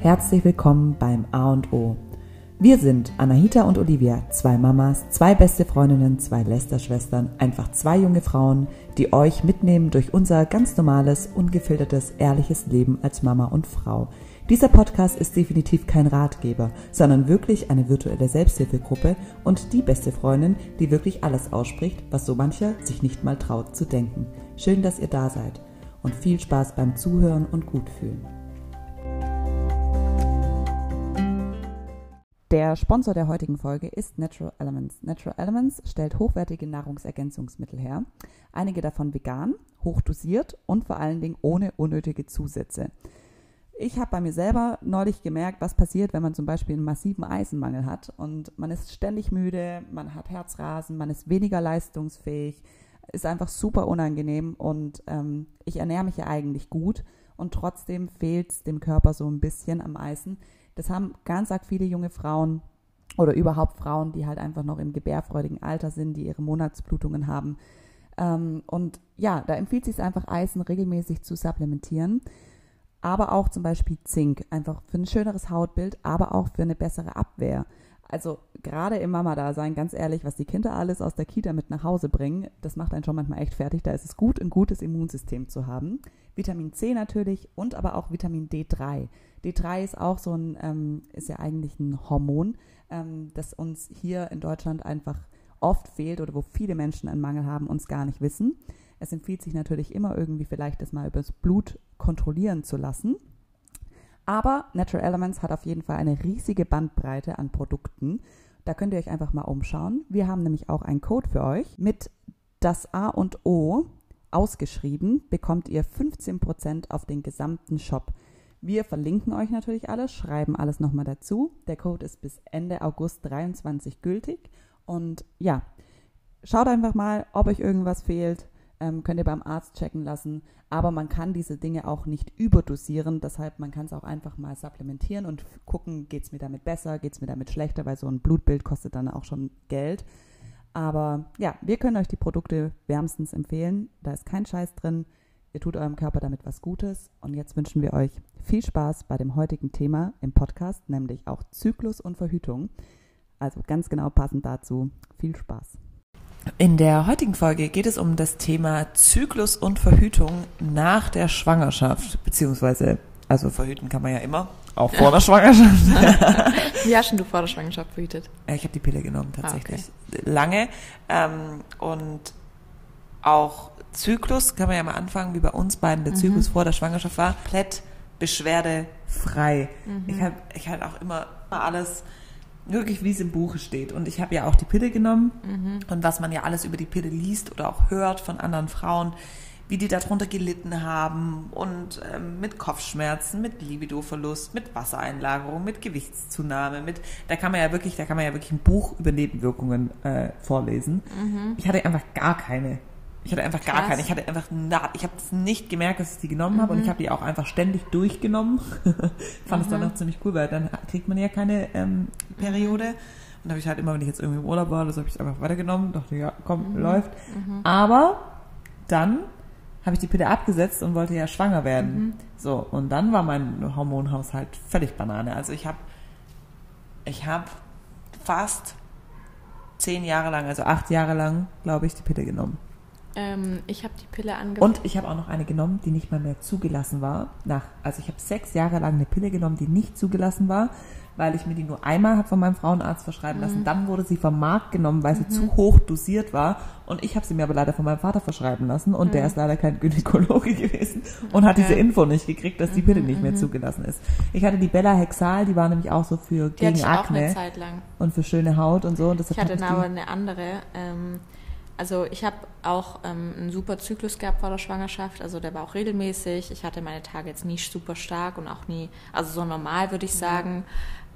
Herzlich willkommen beim A und O. Wir sind Anahita und Olivia, zwei Mamas, zwei beste Freundinnen, zwei Lästerschwestern, einfach zwei junge Frauen, die euch mitnehmen durch unser ganz normales, ungefiltertes, ehrliches Leben als Mama und Frau. Dieser Podcast ist definitiv kein Ratgeber, sondern wirklich eine virtuelle Selbsthilfegruppe und die beste Freundin, die wirklich alles ausspricht, was so mancher sich nicht mal traut zu denken. Schön, dass ihr da seid und viel Spaß beim Zuhören und Gutfühlen. Der Sponsor der heutigen Folge ist Natural Elements. Natural Elements stellt hochwertige Nahrungsergänzungsmittel her, einige davon vegan, hochdosiert und vor allen Dingen ohne unnötige Zusätze. Ich habe bei mir selber neulich gemerkt, was passiert, wenn man zum Beispiel einen massiven Eisenmangel hat und man ist ständig müde, man hat Herzrasen, man ist weniger leistungsfähig, ist einfach super unangenehm und ähm, ich ernähre mich ja eigentlich gut und trotzdem fehlt es dem Körper so ein bisschen am Eisen. Das haben ganz arg viele junge Frauen oder überhaupt Frauen, die halt einfach noch im gebärfreudigen Alter sind, die ihre Monatsblutungen haben. Ähm, und ja, da empfiehlt sich einfach Eisen regelmäßig zu supplementieren. Aber auch zum Beispiel Zink, einfach für ein schöneres Hautbild, aber auch für eine bessere Abwehr. Also gerade im Mama-Dasein, ganz ehrlich, was die Kinder alles aus der Kita mit nach Hause bringen, das macht einen schon manchmal echt fertig. Da ist es gut, ein gutes Immunsystem zu haben. Vitamin C natürlich und aber auch Vitamin D3. D3 ist auch so ein, ähm, ist ja eigentlich ein Hormon, ähm, das uns hier in Deutschland einfach oft fehlt oder wo viele Menschen einen Mangel haben, uns gar nicht wissen. Es empfiehlt sich natürlich immer irgendwie vielleicht das mal übers Blut kontrollieren zu lassen. Aber Natural Elements hat auf jeden Fall eine riesige Bandbreite an Produkten. Da könnt ihr euch einfach mal umschauen. Wir haben nämlich auch einen Code für euch. Mit das A und O ausgeschrieben bekommt ihr 15% auf den gesamten Shop. Wir verlinken euch natürlich alles, schreiben alles nochmal dazu. Der Code ist bis Ende August 23 gültig. Und ja, schaut einfach mal, ob euch irgendwas fehlt. Ähm, könnt ihr beim Arzt checken lassen. Aber man kann diese Dinge auch nicht überdosieren. Deshalb, man kann es auch einfach mal supplementieren und gucken, geht es mir damit besser, geht es mir damit schlechter, weil so ein Blutbild kostet dann auch schon Geld. Aber ja, wir können euch die Produkte wärmstens empfehlen. Da ist kein Scheiß drin. Ihr tut eurem Körper damit was Gutes. Und jetzt wünschen wir euch viel Spaß bei dem heutigen Thema im Podcast, nämlich auch Zyklus und Verhütung. Also ganz genau passend dazu. Viel Spaß. In der heutigen Folge geht es um das Thema Zyklus und Verhütung nach der Schwangerschaft, beziehungsweise, also verhüten kann man ja immer, auch vor der Schwangerschaft. Wie hast du vor der Schwangerschaft verhütet? Ich habe die Pille genommen, tatsächlich. Ah, okay. Lange. Ähm, und auch Zyklus, kann man ja mal anfangen, wie bei uns beiden der mhm. Zyklus vor der Schwangerschaft war, komplett beschwerdefrei. Mhm. Ich habe ich halt auch immer alles wirklich, wie es im Buche steht. Und ich habe ja auch die Pille genommen. Mhm. Und was man ja alles über die Pille liest oder auch hört von anderen Frauen, wie die darunter gelitten haben und ähm, mit Kopfschmerzen, mit Libidoverlust, mit Wassereinlagerung, mit Gewichtszunahme, mit da kann man ja wirklich, da kann man ja wirklich ein Buch über Nebenwirkungen äh, vorlesen. Mhm. Ich hatte einfach gar keine. Ich hatte einfach gar keine. Ich hatte einfach, na, ich habe es nicht gemerkt, dass ich die genommen mhm. habe und ich mhm. habe die auch einfach ständig durchgenommen. Fand es dann mhm. auch ziemlich cool, weil dann kriegt man ja keine ähm, Periode. Und habe ich halt immer, wenn ich jetzt irgendwie im Urlaub war, das habe ich einfach weitergenommen. Dachte, ja, komm, mhm. läuft. Mhm. Aber dann habe ich die Pille abgesetzt und wollte ja schwanger werden. Mhm. So, und dann war mein Hormonhaushalt völlig Banane. Also ich habe ich habe fast zehn Jahre lang, also acht Jahre lang, glaube ich, die Pille genommen. Ähm, ich habe die Pille angefangen. Und ich habe auch noch eine genommen, die nicht mal mehr zugelassen war. Nach, also ich habe sechs Jahre lang eine Pille genommen, die nicht zugelassen war, weil ich mir die nur einmal habe von meinem Frauenarzt verschreiben lassen. Mhm. Dann wurde sie vom Markt genommen, weil sie mhm. zu hoch dosiert war. Und ich habe sie mir aber leider von meinem Vater verschreiben lassen. Und mhm. der ist leider kein Gynäkologe gewesen und okay. hat diese Info nicht gekriegt, dass die Pille nicht mehr mhm. zugelassen ist. Ich hatte die Bella Hexal, die war nämlich auch so für die gegen Akne und für schöne Haut und so. Und ich hatte aber eine andere. Ähm also ich habe auch ähm, einen super Zyklus gehabt vor der Schwangerschaft, also der war auch regelmäßig. Ich hatte meine Tage jetzt nie super stark und auch nie, also so normal würde ich sagen.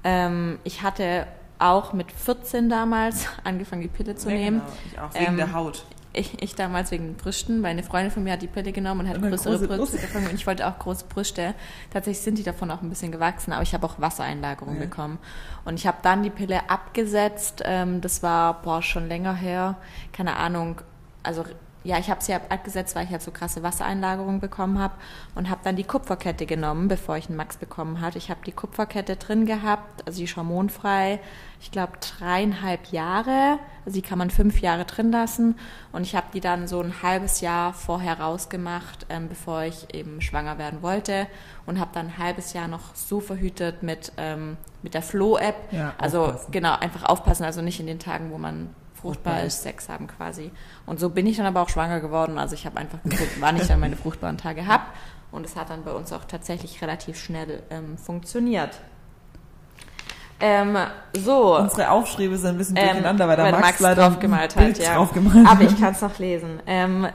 Ähm, ich hatte auch mit 14 damals angefangen, die Pille zu ja, nehmen. Genau. Ich auch, wegen ähm, der Haut ich, ich damals wegen Brüsten, weil eine Freundin von mir hat die Pille genommen und hat größere Brüste, Brüste bekommen und ich wollte auch große Brüste. Tatsächlich sind die davon auch ein bisschen gewachsen, aber ich habe auch Wassereinlagerung ja. bekommen. Und ich habe dann die Pille abgesetzt. Ähm, das war boah, schon länger her. Keine Ahnung. Also ja, ich habe sie abgesetzt, weil ich halt so krasse Wassereinlagerungen bekommen habe und habe dann die Kupferkette genommen, bevor ich einen Max bekommen hatte. Ich habe die Kupferkette drin gehabt, also die ist hormonfrei, ich glaube dreieinhalb Jahre. Also die kann man fünf Jahre drin lassen und ich habe die dann so ein halbes Jahr vorher rausgemacht, ähm, bevor ich eben schwanger werden wollte und habe dann ein halbes Jahr noch so verhütet mit ähm, mit der Flow-App. Ja, also aufpassen. genau einfach aufpassen, also nicht in den Tagen, wo man fruchtbar ist, Sex haben quasi. Und so bin ich dann aber auch schwanger geworden. Also ich habe einfach geguckt, wann ich dann meine fruchtbaren Tage habe. Und es hat dann bei uns auch tatsächlich relativ schnell ähm, funktioniert. Ähm, so. Unsere Aufschriebe sind ein bisschen Ähm, durcheinander, weil der Max, Max leider draufgemalt Bild hat, ja. draufgemalt Aber ich kann es noch lesen. Ähm,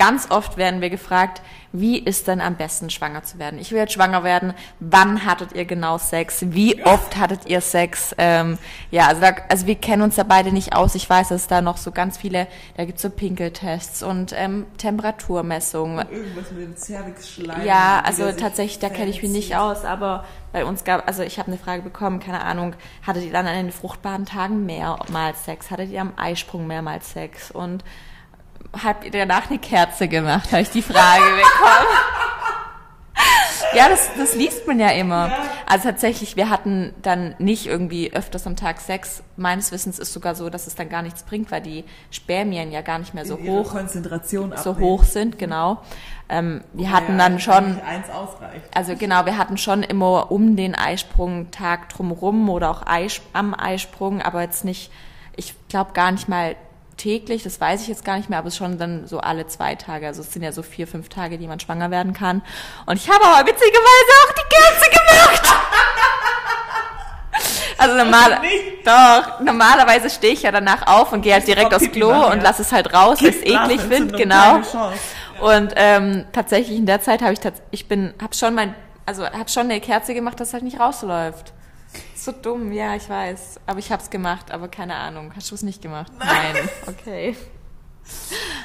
ganz oft werden wir gefragt, wie ist denn am besten schwanger zu werden? Ich will jetzt schwanger werden. Wann hattet ihr genau Sex? Wie oft hattet ihr Sex? Ähm, ja, also, da, also wir kennen uns da beide nicht aus. Ich weiß, dass es da noch so ganz viele, da gibt's so Pinkeltests und ähm, Temperaturmessungen. Irgendwas mit dem Cervix-Schleim. Ja, also tatsächlich, da kenne ich mich nicht aus, aber bei uns gab, also ich habe eine Frage bekommen, keine Ahnung, hattet ihr dann an den fruchtbaren Tagen mehrmals Sex? Hattet ihr am Eisprung mehrmals Sex? Und habt ihr danach eine Kerze gemacht? Habe ich die Frage bekommen. Ja, das, das liest man ja immer. Also tatsächlich, wir hatten dann nicht irgendwie öfters am Tag Sex. Meines Wissens ist sogar so, dass es dann gar nichts bringt, weil die Spermien ja gar nicht mehr so In hoch, Konzentration so abnehmen. hoch sind, genau. Ähm, wir hatten Ja, dann schon also genau, wir hatten schon immer um den Eisprung-Tag drumherum oder auch Eis, am Eisprung, aber jetzt nicht, ich glaube gar nicht mal täglich, das weiß ich jetzt gar nicht mehr, aber es ist schon dann so alle zwei Tage. Also es sind ja so vier, fünf Tage, die man schwanger werden kann. Und ich habe aber witzigerweise auch die Kerze gemacht. Also normal, Nicht? doch, normalerweise stehe ich ja danach auf und gehe halt direkt aufs Klo machen, und lasse es halt raus, weil ich es eklig finde, genau. Und ähm, tatsächlich in der Zeit habe ich ich bin habe schon mein also habe schon eine Kerze gemacht, dass es halt nicht rausläuft. So dumm, ja, ich weiß, aber ich habe es gemacht, aber keine Ahnung, hast du es nicht gemacht? Nein. Okay.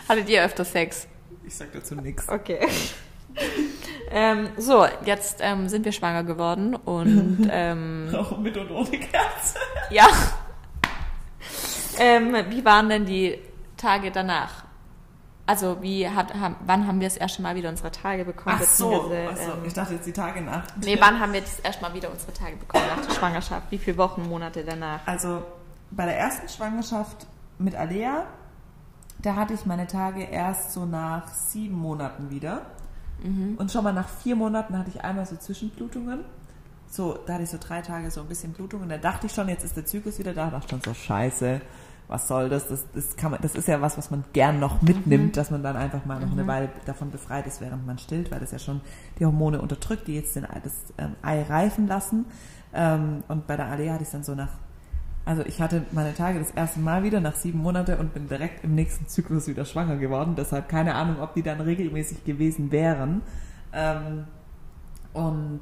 Hattet ihr öfter Sex? Ich sag dazu nichts. Okay. ähm, so, jetzt ähm, sind wir schwanger geworden und ähm, Auch mit und ohne Kerze. ja. ähm, wie waren denn die Tage danach? Also wie hat, haben, wann haben wir das erste Mal wieder unsere Tage bekommen? Ach so, ach so. ähm, ich dachte jetzt die Tage nach. Nee, wann haben wir das erste Mal wieder unsere Tage bekommen nach der Schwangerschaft? Wie viele Wochen, Monate danach? Also bei der ersten Schwangerschaft mit Alea, da hatte ich meine Tage erst so nach sieben Monaten wieder. Mhm. Und schon mal nach vier Monaten hatte ich einmal so Zwischenblutungen. So, da hatte ich so drei Tage so ein bisschen Blutungen. Da dachte ich schon, jetzt ist der Zyklus wieder da. Da dachte ich schon so, scheiße, was soll das? Das, das, kann man, das ist ja was, was man gern noch mitnimmt, Mhm. dass man dann einfach mal noch eine Weile davon befreit ist, während man stillt, weil das ja schon die Hormone unterdrückt, die jetzt den, das ähm, Ei reifen lassen. Ähm, und bei der Alea hatte ich dann so nach also ich hatte meine Tage das erste Mal wieder nach sieben Monate und bin direkt im nächsten Zyklus wieder schwanger geworden. Deshalb keine Ahnung, ob die dann regelmäßig gewesen wären. Ähm, und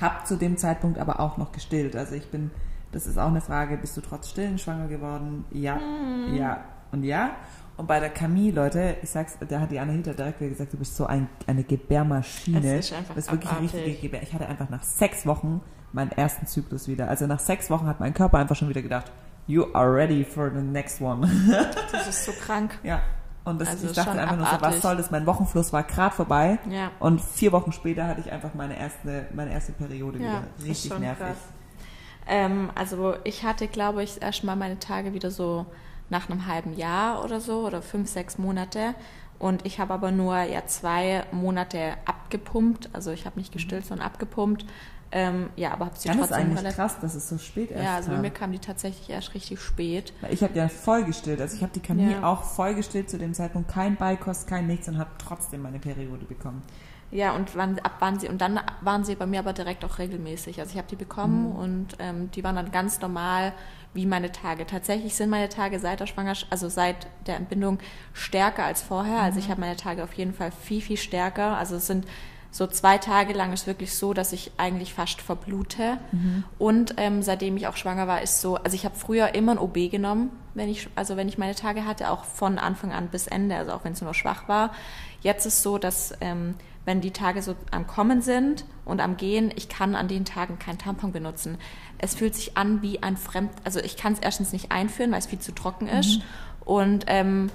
habe zu dem Zeitpunkt aber auch noch gestillt. Also ich bin, das ist auch eine Frage, bist du trotz Stillen schwanger geworden? Ja, ja und ja. Und bei der Camille, Leute, ich sag's, da hat die Anahita direkt wieder gesagt, du bist so ein, eine Gebärmaschine. Es ist einfach das ist wirklich eine abartig. richtige Gebär. Ich hatte einfach nach sechs Wochen meinen ersten Zyklus wieder. Also nach sechs Wochen hat mein Körper einfach schon wieder gedacht, you are ready for the next one. Das ist so krank. ja. Und das, Also ich dachte einfach nur so, abartig. was soll das? Mein Wochenfluss war gerade vorbei. Ja. Und vier Wochen später hatte ich einfach meine erste, meine erste Periode Ja, wieder. das Richtig nervig. krass. Ähm, also ich hatte, glaube ich, erst mal meine Tage wieder so nach einem halben Jahr oder so oder fünf, sechs Monate. Und ich habe aber nur ja zwei Monate abgepumpt. Also ich habe nicht gestillt, sondern abgepumpt. Ähm, ja, aber habe sie ist trotzdem eigentlich relativ. krass, dass es so spät erst Ja, also bei mir kam die tatsächlich erst richtig spät. Ich habe ja voll gestillt. Also ich habe die Camille Ja. auch voll gestillt zu dem Zeitpunkt. Kein Beikost, kein nichts und habe trotzdem meine Periode bekommen. Ja, und wann, ab wann sie, und dann waren sie bei mir aber direkt auch regelmäßig. Also ich habe die bekommen und ähm, die waren dann ganz normal wie meine Tage. Tatsächlich sind meine Tage seit der Schwangerschaft, also seit der Entbindung stärker als vorher. Also ich habe meine Tage auf jeden Fall viel, viel stärker. Also es sind so zwei Tage lang ist wirklich so, dass ich eigentlich fast verblute. Und ähm, seitdem ich auch schwanger war, ist so, also ich habe früher immer ein OB genommen, wenn ich, also wenn ich meine Tage hatte, auch von Anfang an bis Ende, also auch wenn es nur schwach war. Jetzt ist so, dass ähm, wenn die Tage so am Kommen sind und am Gehen, ich kann an den Tagen kein Tampon benutzen. Es fühlt sich an wie ein Fremd, also ich kann es erstens nicht einführen, weil es viel zu trocken ist. Und ähm,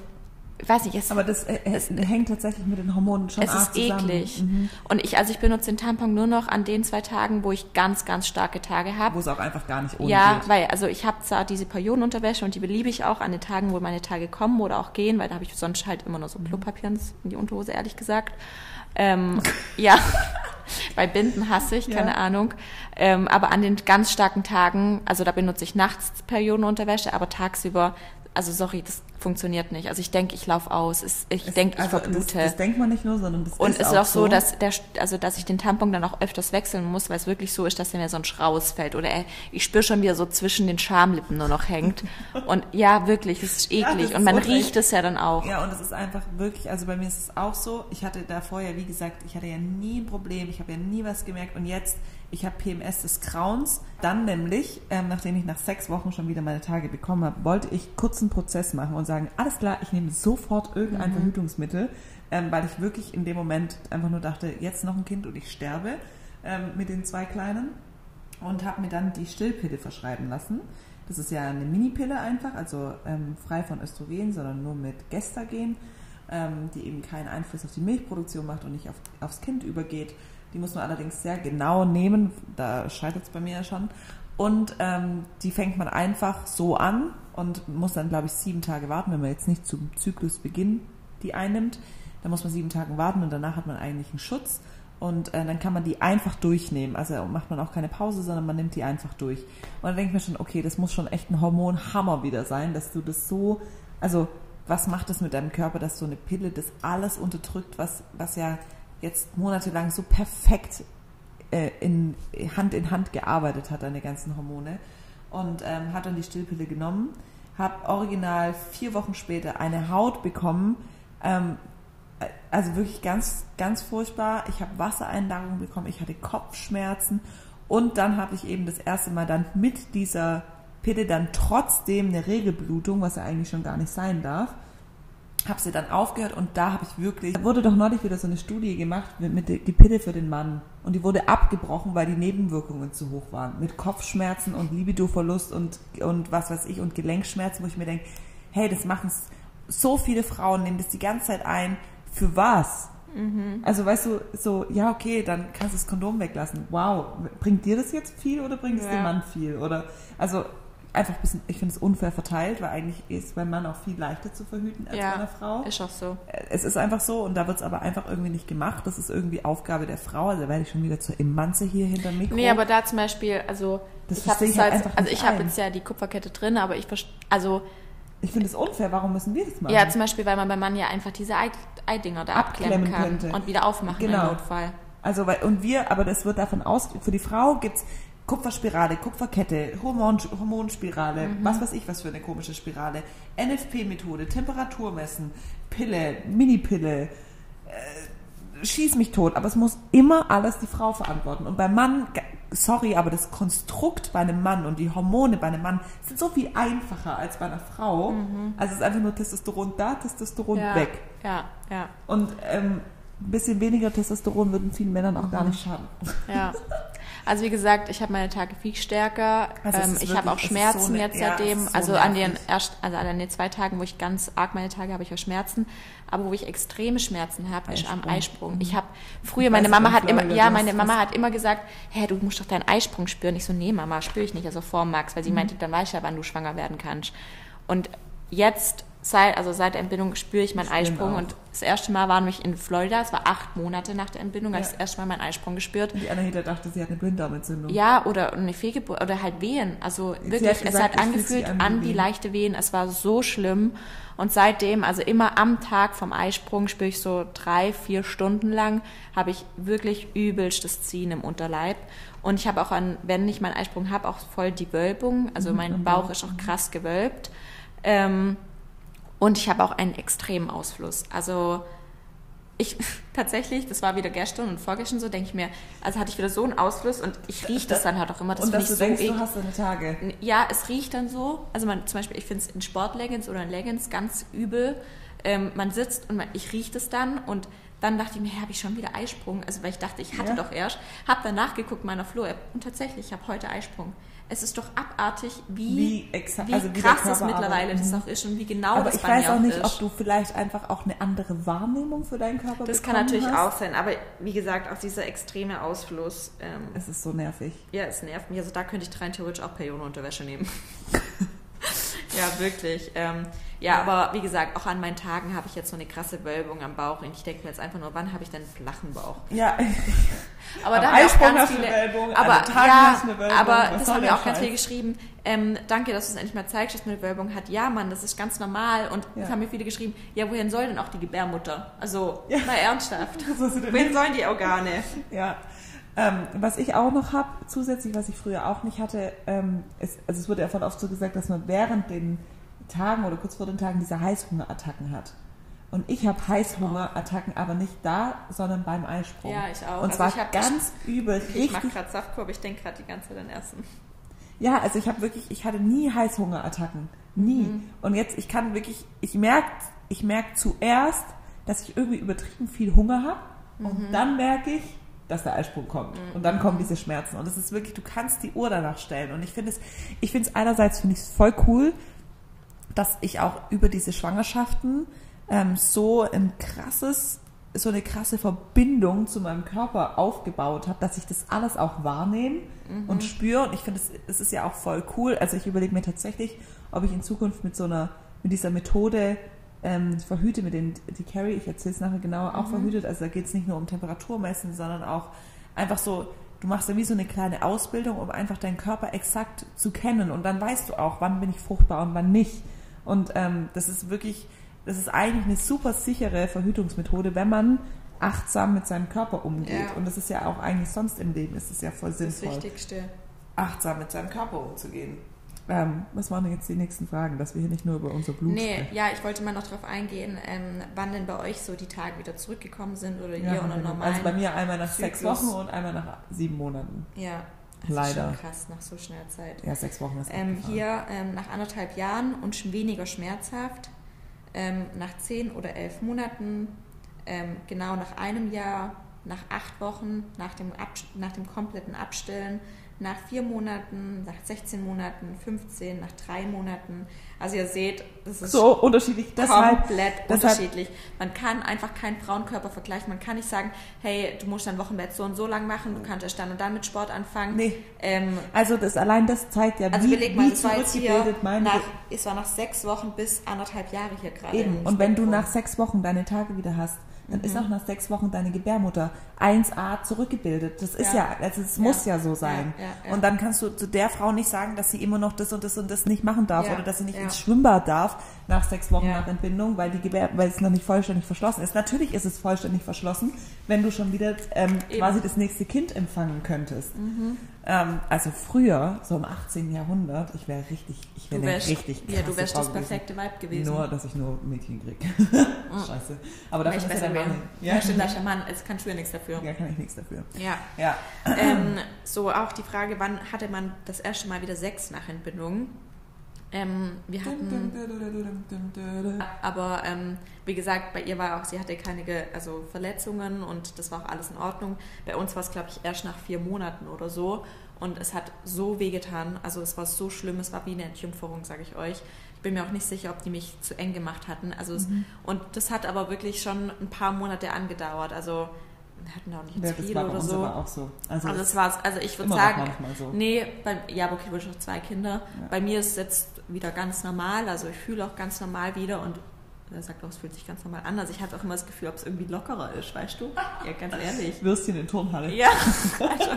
ich weiß nicht, es, Aber das äh, es, hängt tatsächlich mit den Hormonen schon es ist zusammen. eklig. Mhm. Und ich, also ich benutze den Tampon nur noch an den zwei Tagen, wo ich ganz, ganz starke Tage habe. Wo es auch einfach gar nicht ohne Ja, geht. weil, also ich habe zwar diese Periodenunterwäsche und die beliebe ich auch an den Tagen, wo meine Tage kommen oder auch gehen, weil da habe ich sonst halt immer nur so Klopapier ins- in die Unterhose, ehrlich gesagt. Ähm, ja, bei Binden hasse ich, keine Ja. Ahnung. Ähm, aber an den ganz starken Tagen, also da benutze ich nachts Periodenunterwäsche, aber tagsüber, also sorry, das funktioniert nicht. Also ich denke, ich laufe aus. Es, ich Es- denke, ich verblute. Das, das denkt man nicht nur, sondern das Und ist es ist auch auch so, dass der, also dass ich den Tampon dann auch öfters wechseln muss, weil es wirklich so ist, dass er mir sonst rausfällt. Oder er, ich spüre schon, wie er so zwischen den Schamlippen nur noch hängt. Und ja, wirklich, das ist Ja, eklig. ist und man unrecht. riecht es ja dann auch. Ja, und es ist einfach wirklich, also bei mir ist es auch so, ich hatte da vorher, wie gesagt, ich hatte ja nie ein Problem, ich habe ja nie was gemerkt und jetzt, ich habe PMS des Grauens. Dann nämlich, ähm, nachdem ich nach sechs Wochen schon wieder meine Tage bekommen habe, wollte ich kurz einen Prozess machen und sagen, alles klar, ich nehme sofort irgendein Verhütungsmittel, ähm, weil ich wirklich in dem Moment einfach nur dachte, jetzt noch ein Kind und ich sterbe ähm, mit den zwei Kleinen und habe mir dann die Stillpille verschreiben lassen. Das ist ja eine Minipille einfach, also ähm, frei von Östrogen, sondern nur mit Gestagen, ähm, die eben keinen Einfluss auf die Milchproduktion macht und nicht auf, aufs Kind übergeht. Die muss man allerdings sehr genau nehmen, da scheitert es bei mir ja schon. Und ähm, die fängt man einfach so an und muss dann, glaube ich, sieben Tage warten, wenn man jetzt nicht zum Zyklusbeginn die einnimmt. Dann muss man sieben Tage warten und danach hat man eigentlich einen Schutz. Und äh, dann kann man die einfach durchnehmen. Also macht man auch keine Pause, sondern man nimmt die einfach durch. Und dann denke ich mir schon, okay, das muss schon echt ein Hormonhammer wieder sein, dass du das so, also was macht das mit deinem Körper, dass so eine Pille das alles unterdrückt, was, was ja jetzt monatelang so perfekt äh, in Hand in Hand gearbeitet hat, deine ganzen Hormone. Und ähm, hat dann die Stillpille genommen, habe original vier Wochen später eine Haut bekommen, ähm, also wirklich ganz, ganz furchtbar. Ich habe Wassereinlagerung bekommen, ich hatte Kopfschmerzen und dann habe ich eben das erste Mal dann mit dieser Pille dann trotzdem eine Regelblutung, was ja eigentlich schon gar nicht sein darf. Habe sie dann aufgehört und da habe ich wirklich, da wurde doch neulich wieder so eine Studie gemacht mit, mit die Pille für den Mann und die wurde abgebrochen, weil die Nebenwirkungen zu hoch waren. Mit Kopfschmerzen und Libidoverlust und, und was weiß ich und Gelenkschmerzen, wo ich mir denke, hey, das machen so viele Frauen, nehmen das die ganze Zeit ein. Für was? Also weißt du, so, ja, okay, dann kannst du das Kondom weglassen. Wow, bringt dir das jetzt viel oder bringt es Ja. dem Mann viel? Oder also einfach ein bisschen, ich finde es unfair verteilt, weil eigentlich ist beim Mann auch viel leichter zu verhüten als bei Ja, einer Frau. ist auch so. Es ist einfach so und da wird es aber einfach irgendwie nicht gemacht. Das ist irgendwie Aufgabe der Frau. Also da werde ich schon wieder zur Emanze hier hinter Mikro. Nee, aber da zum Beispiel, also Das ich habe halt halt, also ich habe jetzt ja die Kupferkette drin, aber ich verstehe, also ich finde es unfair. Warum müssen wir das machen? ja, zum Beispiel, weil man beim Mann ja einfach diese Ei- Eidinger da abklemmen, Abklemmen kann könnte. und wieder aufmachen Genau. im Notfall. Also, weil, und wir, aber das wird davon aus, für die Frau gibt's Kupferspirale, Kupferkette, Hormon, Hormonspirale, was weiß ich, was für eine komische Spirale, NFP-Methode, Temperatur messen, Pille, Minipille, äh, schieß mich tot, aber es muss immer alles die Frau verantworten. Und beim Mann, sorry, aber das Konstrukt bei einem Mann und die Hormone bei einem Mann sind so viel einfacher als bei einer Frau. Also es ist einfach nur Testosteron da, Testosteron Ja, weg. ja, ja, Und ähm, ein bisschen weniger Testosteron würden vielen Männern auch Mhm. gar nicht schaden. ja. Also wie gesagt, ich habe meine Tage viel stärker. Also ähm, ich habe auch Schmerzen so jetzt ja, seitdem. so also an den erst, also an den zwei Tagen, wo ich ganz arg meine Tage habe, ich auch Schmerzen. Aber wo ich extreme Schmerzen habe, ist am Eisprung. Ich habe früher, meine Mama hat immer, ja, meine Mama hat immer gesagt, hä, du musst doch deinen Eisprung spüren. Ich so, nee, Mama, spüre ich nicht. Also vor Max, Mhm. weil sie meinte, dann weiß ich ja, wann du schwanger werden kannst. Und jetzt seit, also seit der Entbindung spüre ich meinen Stimmt Eisprung auch. und das erste Mal waren wir in Florida, es war acht Monate nach der Entbindung, habe Ja. ich das erste Mal meinen Eisprung gespürt. Und die Anahita dachte, sie hat eine Blinddarmentzündung. Ja, oder eine Fehlgeburt oder halt Wehen. Also Sie wirklich, hat es gesagt, hat es fühlt angefühlt an an, wie leichte Wehen. Es war so schlimm. Und seitdem, also immer am Tag vom Eisprung, spüre ich so drei, vier Stunden lang, habe ich wirklich übelstes Ziehen im Unterleib. Und ich habe auch an, wenn ich meinen Eisprung habe, auch voll die Wölbung. Also mein am Bauch Bauch. ist auch krass gewölbt. Ähm, und ich habe auch einen extremen Ausfluss. Also ich tatsächlich, das war wieder gestern und vorgestern so, denke ich mir, also hatte ich wieder so einen Ausfluss und ich rieche das dann halt auch immer. Das und dass ich du so denkst, eklig. du hast deine Tage. Ja, es riecht dann so. Also man zum Beispiel, ich finde es in Sportleggings oder in Leggings ganz übel. Ähm, man sitzt und man, ich rieche das dann und dann dachte ich mir, hey, habe ich schon wieder Eisprung? Also weil ich dachte, ich hatte Ja. doch erst, habe dann nachgeguckt in meiner Flo-App und tatsächlich, ich habe heute Eisprung. Es ist doch abartig, wie, Wie wie also wie krass das Körper mittlerweile arbeitet. das auch ist und wie genau Aber das ich bei weiß mir auch nicht, ist. ob du vielleicht einfach auch eine andere Wahrnehmung für deinen Körper das kann natürlich hast. auch sein, aber wie gesagt, auch dieser extreme Ausfluss, ähm, Es ist so nervig. ja, es nervt mich. Also da könnte ich rein theoretisch auch Periodenunterwäsche nehmen. ja, wirklich. Ähm, ja, Ja. aber wie gesagt, auch an meinen Tagen habe ich jetzt so eine krasse Wölbung am Bauch und ich denke mir jetzt einfach nur, wann habe ich denn einen flachen Bauch? Ja, Aber Am da haben auch ganz viele. eine Wölbung, aber ja, Wölbung, aber das haben mir auch ganz viele geschrieben. Ähm, danke, dass du es endlich mal zeigst, dass man eine Wölbung hat. Ja, Mann, das ist ganz normal. Und Ja. es haben mir viele geschrieben, ja, wohin soll denn auch die Gebärmutter? Also, Ja. mal ernsthaft. Wohin sollen die Organe? Ja. Ähm, was ich auch noch habe, zusätzlich, was ich früher auch nicht hatte, ähm, ist, also es wurde ja voll oft so gesagt, dass man während den Tagen oder kurz vor den Tagen diese Heißhungerattacken hat. Und ich habe Heißhungerattacken, aber nicht da, sondern beim Eisprung. Ja, ich auch. Und Also zwar ich hab- ganz übel, Ich mache richtig. gerade Saftkur, aber ich denke gerade die ganze Zeit an Essen. Ja, also ich habe wirklich, ich hatte nie Heißhungerattacken. Nie. Mhm. Und jetzt, ich kann wirklich, ich merke ich merk zuerst, dass ich irgendwie übertrieben viel Hunger habe. Mhm. Und dann merke ich, dass der Eisprung kommt. Und dann kommen diese Schmerzen. Und es ist wirklich, du kannst die Uhr danach stellen. Und ich finde es, ich finde es einerseits finde ich es voll cool, dass ich auch über diese Schwangerschaften ähm, so ein krasses, so eine krasse Verbindung zu meinem Körper aufgebaut habe, dass ich das alles auch wahrnehme und spüre. Und ich finde, es, ist ja auch voll cool. Also ich überlege mir tatsächlich, ob ich in Zukunft mit so einer, mit dieser Methode ähm, verhüte, mit den, die Carrie, ich erzähle es nachher genauer, auch verhütet. Also da geht es nicht nur um Temperaturmessen, sondern auch einfach so, du machst ja wie so eine kleine Ausbildung, um einfach deinen Körper exakt zu kennen. Und dann weißt du auch, wann bin ich fruchtbar und wann nicht. Und ähm, das ist wirklich, das ist eigentlich eine super sichere Verhütungsmethode, wenn man achtsam mit seinem Körper umgeht. Ja. Und das ist ja auch eigentlich sonst im Leben, ist es ja voll Das sinnvoll, Wichtigste. achtsam mit seinem Körper umzugehen. Ähm, was waren denn jetzt die nächsten Fragen, dass wir hier nicht nur über unser Blut Nee, sprechen? ja, ich wollte mal noch darauf eingehen, ähm, wann denn bei euch so die Tage wieder zurückgekommen sind oder Ja, ihr oder genau. normalen. also bei mir einmal nach sechs Zyklus. Wochen und einmal nach sieben Monaten. Ja, das Leider. ist schon krass nach so schnell Zeit. Ja, sechs Wochen ist Ähm, hier ähm, nach anderthalb Jahren und schon weniger schmerzhaft, ähm, nach zehn oder elf Monaten, ähm, genau nach einem Jahr, nach acht Wochen, nach dem, nach dem kompletten Abstillen, nach vier Monaten, nach 16 Monaten, 15, nach drei Monaten. Also ihr seht, das ist So unterschiedlich. Deshalb, komplett deshalb- unterschiedlich. Man kann einfach keinen Frauenkörper vergleichen. Man kann nicht sagen, hey, du musst dein Wochenbett so und so lang machen, du kannst erst dann und dann mit Sport anfangen. Nee. Ähm, also das allein das zeigt ja, also wie, überleg mal, wie zurückgebildet mein nach, es war nach sechs Wochen bis anderthalb Jahre hier gerade. Eben. Und wenn du nach sechs Wochen deine Tage wieder hast, dann Mhm. ist auch nach sechs Wochen deine Gebärmutter 1a zurückgebildet. Das ist ja, Ja. also es muss ja so sein. Und dann kannst du zu der Frau nicht sagen, dass sie immer noch das und das und das nicht machen darf oder dass sie nicht ins Schwimmbad darf nach sechs Wochen nach Entbindung, weil die Gebär weil es noch nicht vollständig verschlossen ist. Natürlich ist es vollständig verschlossen, wenn du schon wieder ähm, quasi das nächste Kind empfangen könntest. Ähm, also früher, so im 18. Jahrhundert, ich wäre richtig, ich wäre richtig ja, du krasse wärst Frau das perfekte Vibe gewesen. Nur, dass ich nur Mädchen kriege. Scheiße. Aber dafür ich ist ja besser der. Mann. Ja, stimmt, da ist der Mann, kannst du ja nichts dafür. Ja, kann ich nichts dafür. Ja. Ja. ähm, so auch die Frage, wann hatte man das erste Mal wieder Sex nach Entbindung? Ähm, wir hatten, aber ähm, wie gesagt, bei ihr war auch, sie hatte keine also Verletzungen und das war auch alles in Ordnung. Bei uns war es, glaube ich, erst nach vier Monaten oder so und es hat so wehgetan. Also es war so schlimm, es war wie eine Entjungferung, sage ich euch. Ich bin mir auch nicht sicher, ob die mich zu eng gemacht hatten. Also es, Mhm. und das hat aber wirklich schon ein paar Monate angedauert. Also wir hatten auch nicht Ja, das viel war oder uns so. aber auch so. Also, Also das war's. Also ich würde sagen, so. nee, bei, ja, okay, du hast noch zwei Kinder. Ja. Bei mir ist es jetzt wieder ganz normal. Also ich fühle auch ganz normal wieder und er sagt auch, es fühlt sich ganz normal an. Also ich habe auch immer das Gefühl, ob es irgendwie lockerer ist, weißt du? Ja, ganz ehrlich. Würstchen in Turnhalle. Ja. Also,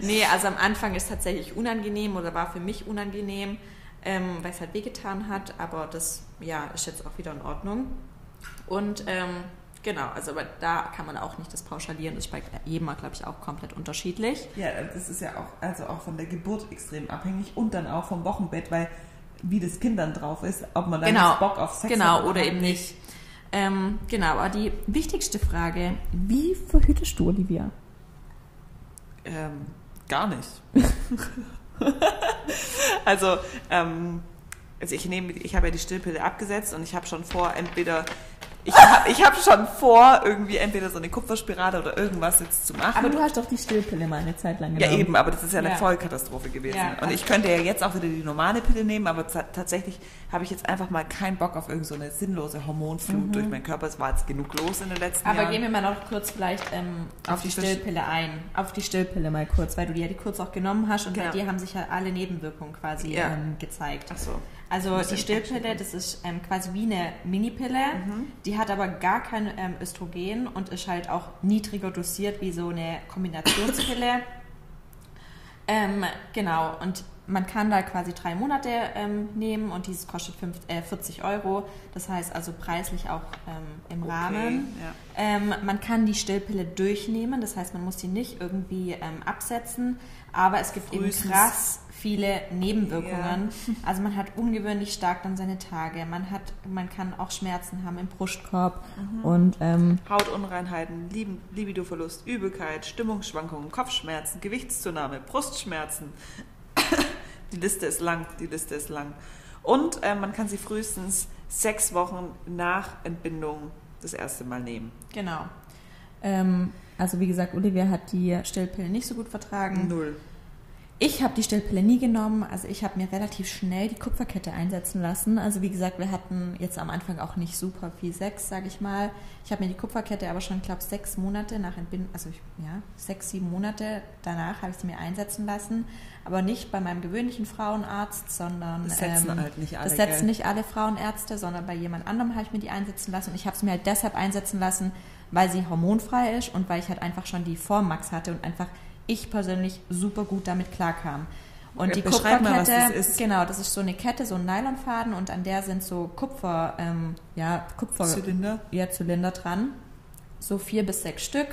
nee, also am Anfang ist es tatsächlich unangenehm oder war für mich unangenehm, ähm, weil es halt wehgetan hat. Aber das, ja, ist jetzt auch wieder in Ordnung. Und ähm, genau, also aber da kann man auch nicht das pauschalieren. Das ist bei jedem, glaube ich, auch komplett unterschiedlich. Ja, das ist ja auch, also auch von der Geburt extrem abhängig und dann auch vom Wochenbett, weil wie das Kind dann drauf ist, ob man dann Genau, jetzt Bock auf Sex genau hat oder halt eben nicht. Ähm, genau, aber die wichtigste Frage, wie verhütest du, Olivia? Ähm, gar nicht. also, ähm, also ich nehme, ich habe ja die Stillpille abgesetzt und ich habe schon vor, entweder Ich habe ich hab schon vor, irgendwie entweder so eine Kupferspirale oder irgendwas jetzt zu machen. Aber du hast doch die Stillpille mal eine Zeit lang genommen. Ja, eben, aber das ist ja eine ja. Vollkatastrophe gewesen. Ja, und ich könnte ja jetzt auch wieder die normale Pille nehmen, aber tatsächlich habe ich jetzt einfach mal keinen Bock auf irgendeine so sinnlose Hormonflut mhm. durch meinen Körper. Es war jetzt genug los in den letzten aber Jahren. Aber gehen wir mal noch kurz vielleicht ähm, auf, auf, die, die Stillpille ein. Auf die Stillpille mal kurz, weil du die ja die kurz auch genommen hast und genau. bei dir haben sich ja alle Nebenwirkungen quasi ähm, gezeigt. Ach so. Also die Stillpille, das ist ähm, quasi wie eine Minipille, mhm. die hat aber gar kein ähm, Östrogen und ist halt auch niedriger dosiert wie so eine Kombinationspille. ähm, genau, und man kann da quasi drei Monate ähm, nehmen und dieses kostet fünf, äh, 40 Euro. Das heißt also preislich auch ähm, im okay, Rahmen. Ja. Ähm, man kann die Stillpille durchnehmen, das heißt man muss sie nicht irgendwie absetzen, aber es gibt Frühestens. eben krass viele Nebenwirkungen. Ja. Also man hat ungewöhnlich stark dann seine Tage. Man hat, man kann auch Schmerzen haben im Brustkorb mhm. und ähm, Hautunreinheiten, Libidoverlust, Übelkeit, Stimmungsschwankungen, Kopfschmerzen, Gewichtszunahme, Brustschmerzen. die Liste ist lang, die Liste ist lang. Und äh, man kann sie frühestens sechs Wochen nach Entbindung das erste Mal nehmen. Genau. Ähm, also wie gesagt, Olivia hat die Stillpillen nicht so gut vertragen. Null. Ich habe die Stillpille nie genommen. Also ich habe mir relativ schnell die Kupferkette einsetzen lassen. Also wie gesagt, wir hatten jetzt am Anfang auch nicht super viel Sex, sage ich mal. Ich habe mir die Kupferkette aber schon, glaube sechs Monate nach Entbindung, also ich, ja, sechs, sieben Monate danach habe ich sie mir einsetzen lassen. Aber nicht bei meinem gewöhnlichen Frauenarzt, sondern das setzen ähm, halt nicht alle. Das setzen gell? nicht alle Frauenärzte, sondern bei jemand anderem habe ich mir die einsetzen lassen. Und ich habe sie mir halt deshalb einsetzen lassen, weil sie hormonfrei ist und weil ich halt einfach schon die Vormax hatte und einfach ich persönlich super gut damit klarkam. Und die Kupferkette, mal, das ist. genau, das ist so eine Kette, so ein Nylonfaden und an der sind so Kupfer, ähm, ja, Kupfer, Zylinder. Ja, Zylinder dran, so vier bis sechs Stück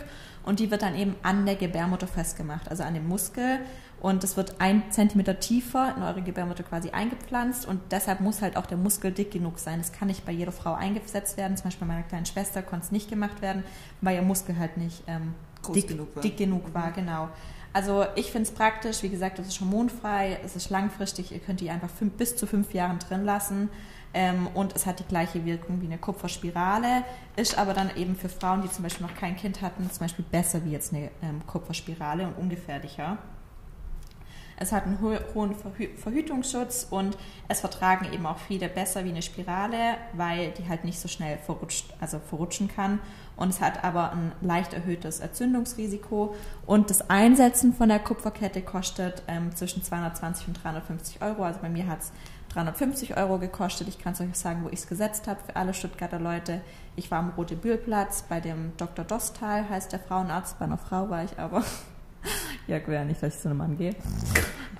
und die wird dann eben an der Gebärmutter festgemacht, also an dem Muskel und es wird ein Zentimeter tiefer in eure Gebärmutter quasi eingepflanzt und deshalb muss halt auch der Muskel dick genug sein. Das kann nicht bei jeder Frau eingesetzt werden, zum Beispiel bei meiner kleinen Schwester konnte es nicht gemacht werden, weil ihr Muskel halt nicht ähm, dick, genug war. Dick genug war, genau. Also ich finde es praktisch, wie gesagt, es ist hormonfrei, es ist langfristig, ihr könnt die einfach fünf, bis zu fünf Jahren drin lassen ähm, und es hat die gleiche Wirkung wie eine Kupferspirale, ist aber dann eben für Frauen, die zum Beispiel noch kein Kind hatten, zum Beispiel besser wie jetzt eine ähm, Kupferspirale und ungefährlicher. Es hat einen hohen Verhütungsschutz und es vertragen eben auch viele besser wie eine Spirale, weil die halt nicht so schnell verrutscht, also verrutschen kann. Und es hat aber ein leicht erhöhtes Entzündungsrisiko. Und das Einsetzen von der Kupferkette kostet ähm, zwischen 220 und 350 Euro. Also bei mir hat es 350 Euro gekostet. Ich kann es euch sagen, wo ich es gesetzt habe für alle Stuttgarter Leute. Ich war am Rote Bühlplatz bei dem Dr. Dostal, heißt der Frauenarzt. Bei einer Frau war ich aber. ja, quer nicht, dass ich zu einem Mann gehe.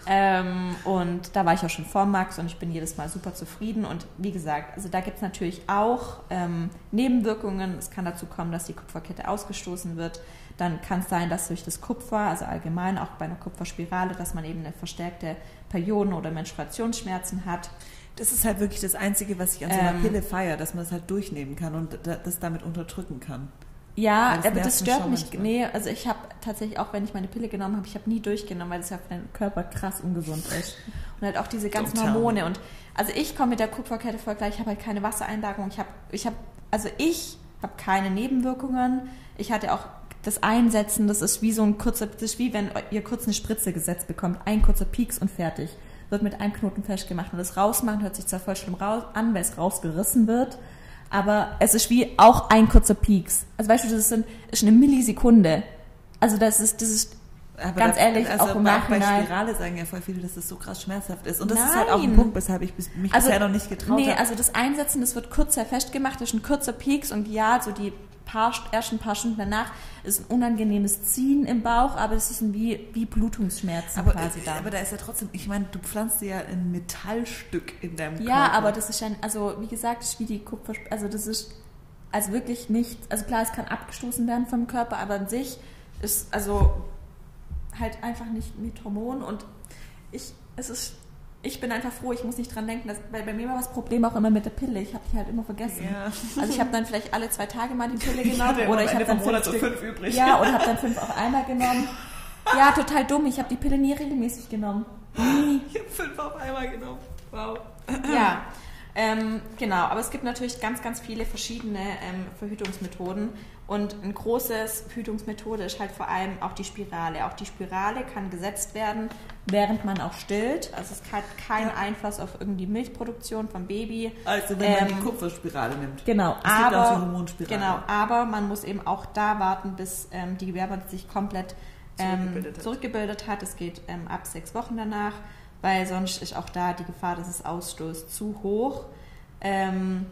Ähm, und da war ich auch schon vor Max und ich bin jedes Mal super zufrieden. Und wie gesagt, also da gibt es natürlich auch ähm, Nebenwirkungen. Es kann dazu kommen, dass die Kupferkette ausgestoßen wird. Dann kann es sein, dass durch das Kupfer, also allgemein auch bei einer Kupferspirale, dass man eben eine verstärkte Perioden- oder Menstruationsschmerzen hat. Das ist halt wirklich das Einzige, was ich an so einer ähm, Pille feiere, dass man es halt durchnehmen kann und das damit unterdrücken kann. Ja, aber das stört mich. Manchmal. Nee, also ich habe tatsächlich auch, wenn ich meine Pille genommen habe, ich habe nie durchgenommen, weil das ja für den Körper krass ungesund ist. Und halt auch diese ganzen Total. Hormone. Und also ich komme mit der Kupferkette voll gleich, ich habe halt keine Wassereinlagerung. Ich habe, ich habe, also ich habe keine Nebenwirkungen. Ich hatte auch das Einsetzen, das ist wie so ein kurzer, das ist wie wenn ihr kurz eine Spritze gesetzt bekommt, ein kurzer Pieks und fertig. Wird mit einem Knoten festgemacht. Und das Rausmachen hört sich zwar voll schlimm raus, an, weil es rausgerissen wird aber es ist wie auch ein kurzer Peaks. Also weißt du, das ist, ein, ist eine Millisekunde. Also das ist, das ist aber ganz das, ehrlich, also auch im Nachhinein. Bei Spirale sagen ja voll viele, dass das so krass schmerzhaft ist. Und das Nein. ist halt auch ein Punkt, weshalb ich mich also, bisher noch nicht getraut nee, habe. Nee, also das Einsetzen, das wird kurz festgemacht, das ist ein kurzer Peaks und ja, so die paar, ersten paar Stunden danach ist ein unangenehmes Ziehen im Bauch, aber es ist ein wie, wie Blutungsschmerzen aber, quasi da. Aber da ist ja trotzdem, ich meine, du pflanzt dir ja ein Metallstück in deinem Körper. Ja, aber das ist ja, also wie gesagt, ist wie die Kupfer, also das ist also wirklich nicht, also klar, es kann abgestoßen werden vom Körper, aber an sich ist also halt einfach nicht mit Hormonen und ich, es ist ich bin einfach froh, ich muss nicht dran denken, dass, weil bei mir war das Problem auch immer mit der Pille. Ich habe die halt immer vergessen. Ja. Also ich habe dann vielleicht alle zwei Tage mal die Pille genommen ich oder ich habe dann fünf, Stück, fünf übrig. Ja, oder habe dann fünf auf einmal genommen. Ja, total dumm. Ich habe die Pille nie regelmäßig genommen. Nie. Ich habe fünf auf einmal genommen. Wow. Ja. Ähm, genau, aber es gibt natürlich ganz, ganz viele verschiedene ähm, Verhütungsmethoden. Und eine große Verhütungsmethode ist halt vor allem auch die Spirale. Auch die Spirale kann gesetzt werden, während man auch stillt. Also es hat keinen ja. Einfluss auf irgendwie Milchproduktion vom Baby. Also wenn man die ähm, Kupferspirale nimmt. Genau, es aber, gibt auch die Hormonspirale. Genau, aber man muss eben auch da warten, bis ähm, die Gebärmutter sich komplett ähm, zurückgebildet, hat. zurückgebildet hat. Es geht ähm, ab sechs Wochen danach weil sonst ist auch da die Gefahr, dass es ausstoßt, zu hoch. Ähm,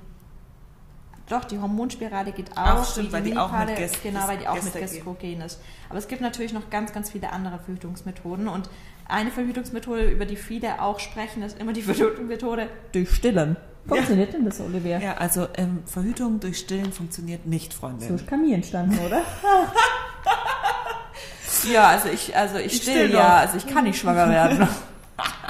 doch, die Hormonspirale geht auch. Ach, stimmt, weil die auch mit Gest Genau, weil die auch mit Gestrogen ist. Aber es gibt natürlich noch ganz, ganz viele andere Verhütungsmethoden. Und eine Verhütungsmethode, über die viele auch sprechen, ist immer die Verhütungsmethode durch Stillen. Funktioniert ja. denn das, Olivia? Ja, also ähm, Verhütung durch Stillen funktioniert nicht, Freunde. So ist Camille entstanden, oder? ja, also ich, also ich, ich still, still ja, also ich kann nicht schwanger werden.